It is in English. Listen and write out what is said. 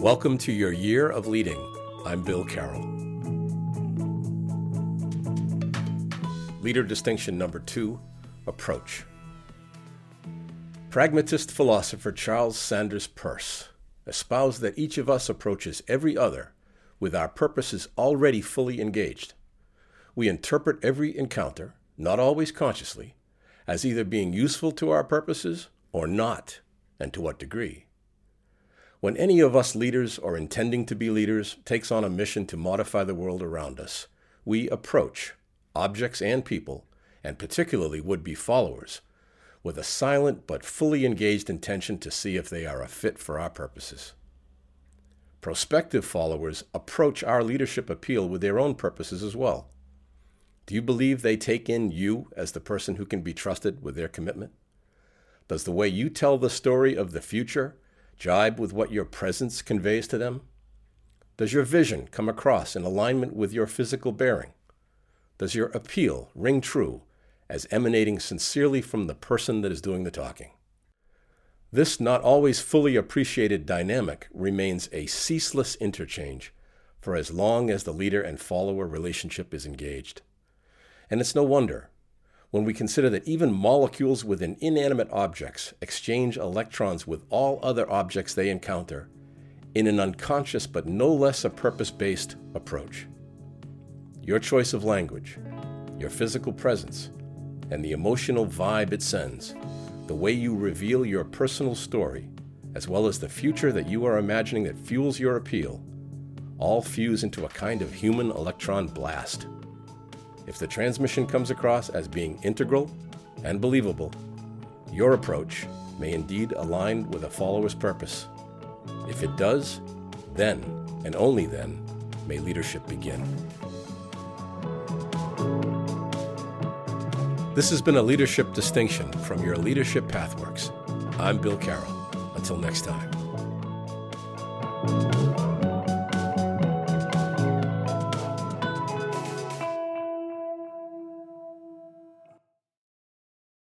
Welcome to your year of leading. I'm Bill Carroll. Leader distinction number two approach. Pragmatist philosopher Charles Sanders Peirce espoused that each of us approaches every other with our purposes already fully engaged. We interpret every encounter, not always consciously, as either being useful to our purposes or not, and to what degree. When any of us leaders or intending to be leaders takes on a mission to modify the world around us, we approach objects and people, and particularly would be followers, with a silent but fully engaged intention to see if they are a fit for our purposes. Prospective followers approach our leadership appeal with their own purposes as well. Do you believe they take in you as the person who can be trusted with their commitment? Does the way you tell the story of the future jibe with what your presence conveys to them? Does your vision come across in alignment with your physical bearing? Does your appeal ring true as emanating sincerely from the person that is doing the talking. This not always fully appreciated dynamic remains a ceaseless interchange for as long as the leader and follower relationship is engaged. And it's no wonder when we consider that even molecules within inanimate objects exchange electrons with all other objects they encounter in an unconscious but no less a purpose based approach. Your choice of language, your physical presence, and the emotional vibe it sends, the way you reveal your personal story, as well as the future that you are imagining that fuels your appeal, all fuse into a kind of human electron blast. If the transmission comes across as being integral and believable, your approach may indeed align with a follower's purpose. If it does, then, and only then, may leadership begin. This has been a leadership distinction from your Leadership Pathworks. I'm Bill Carroll. Until next time.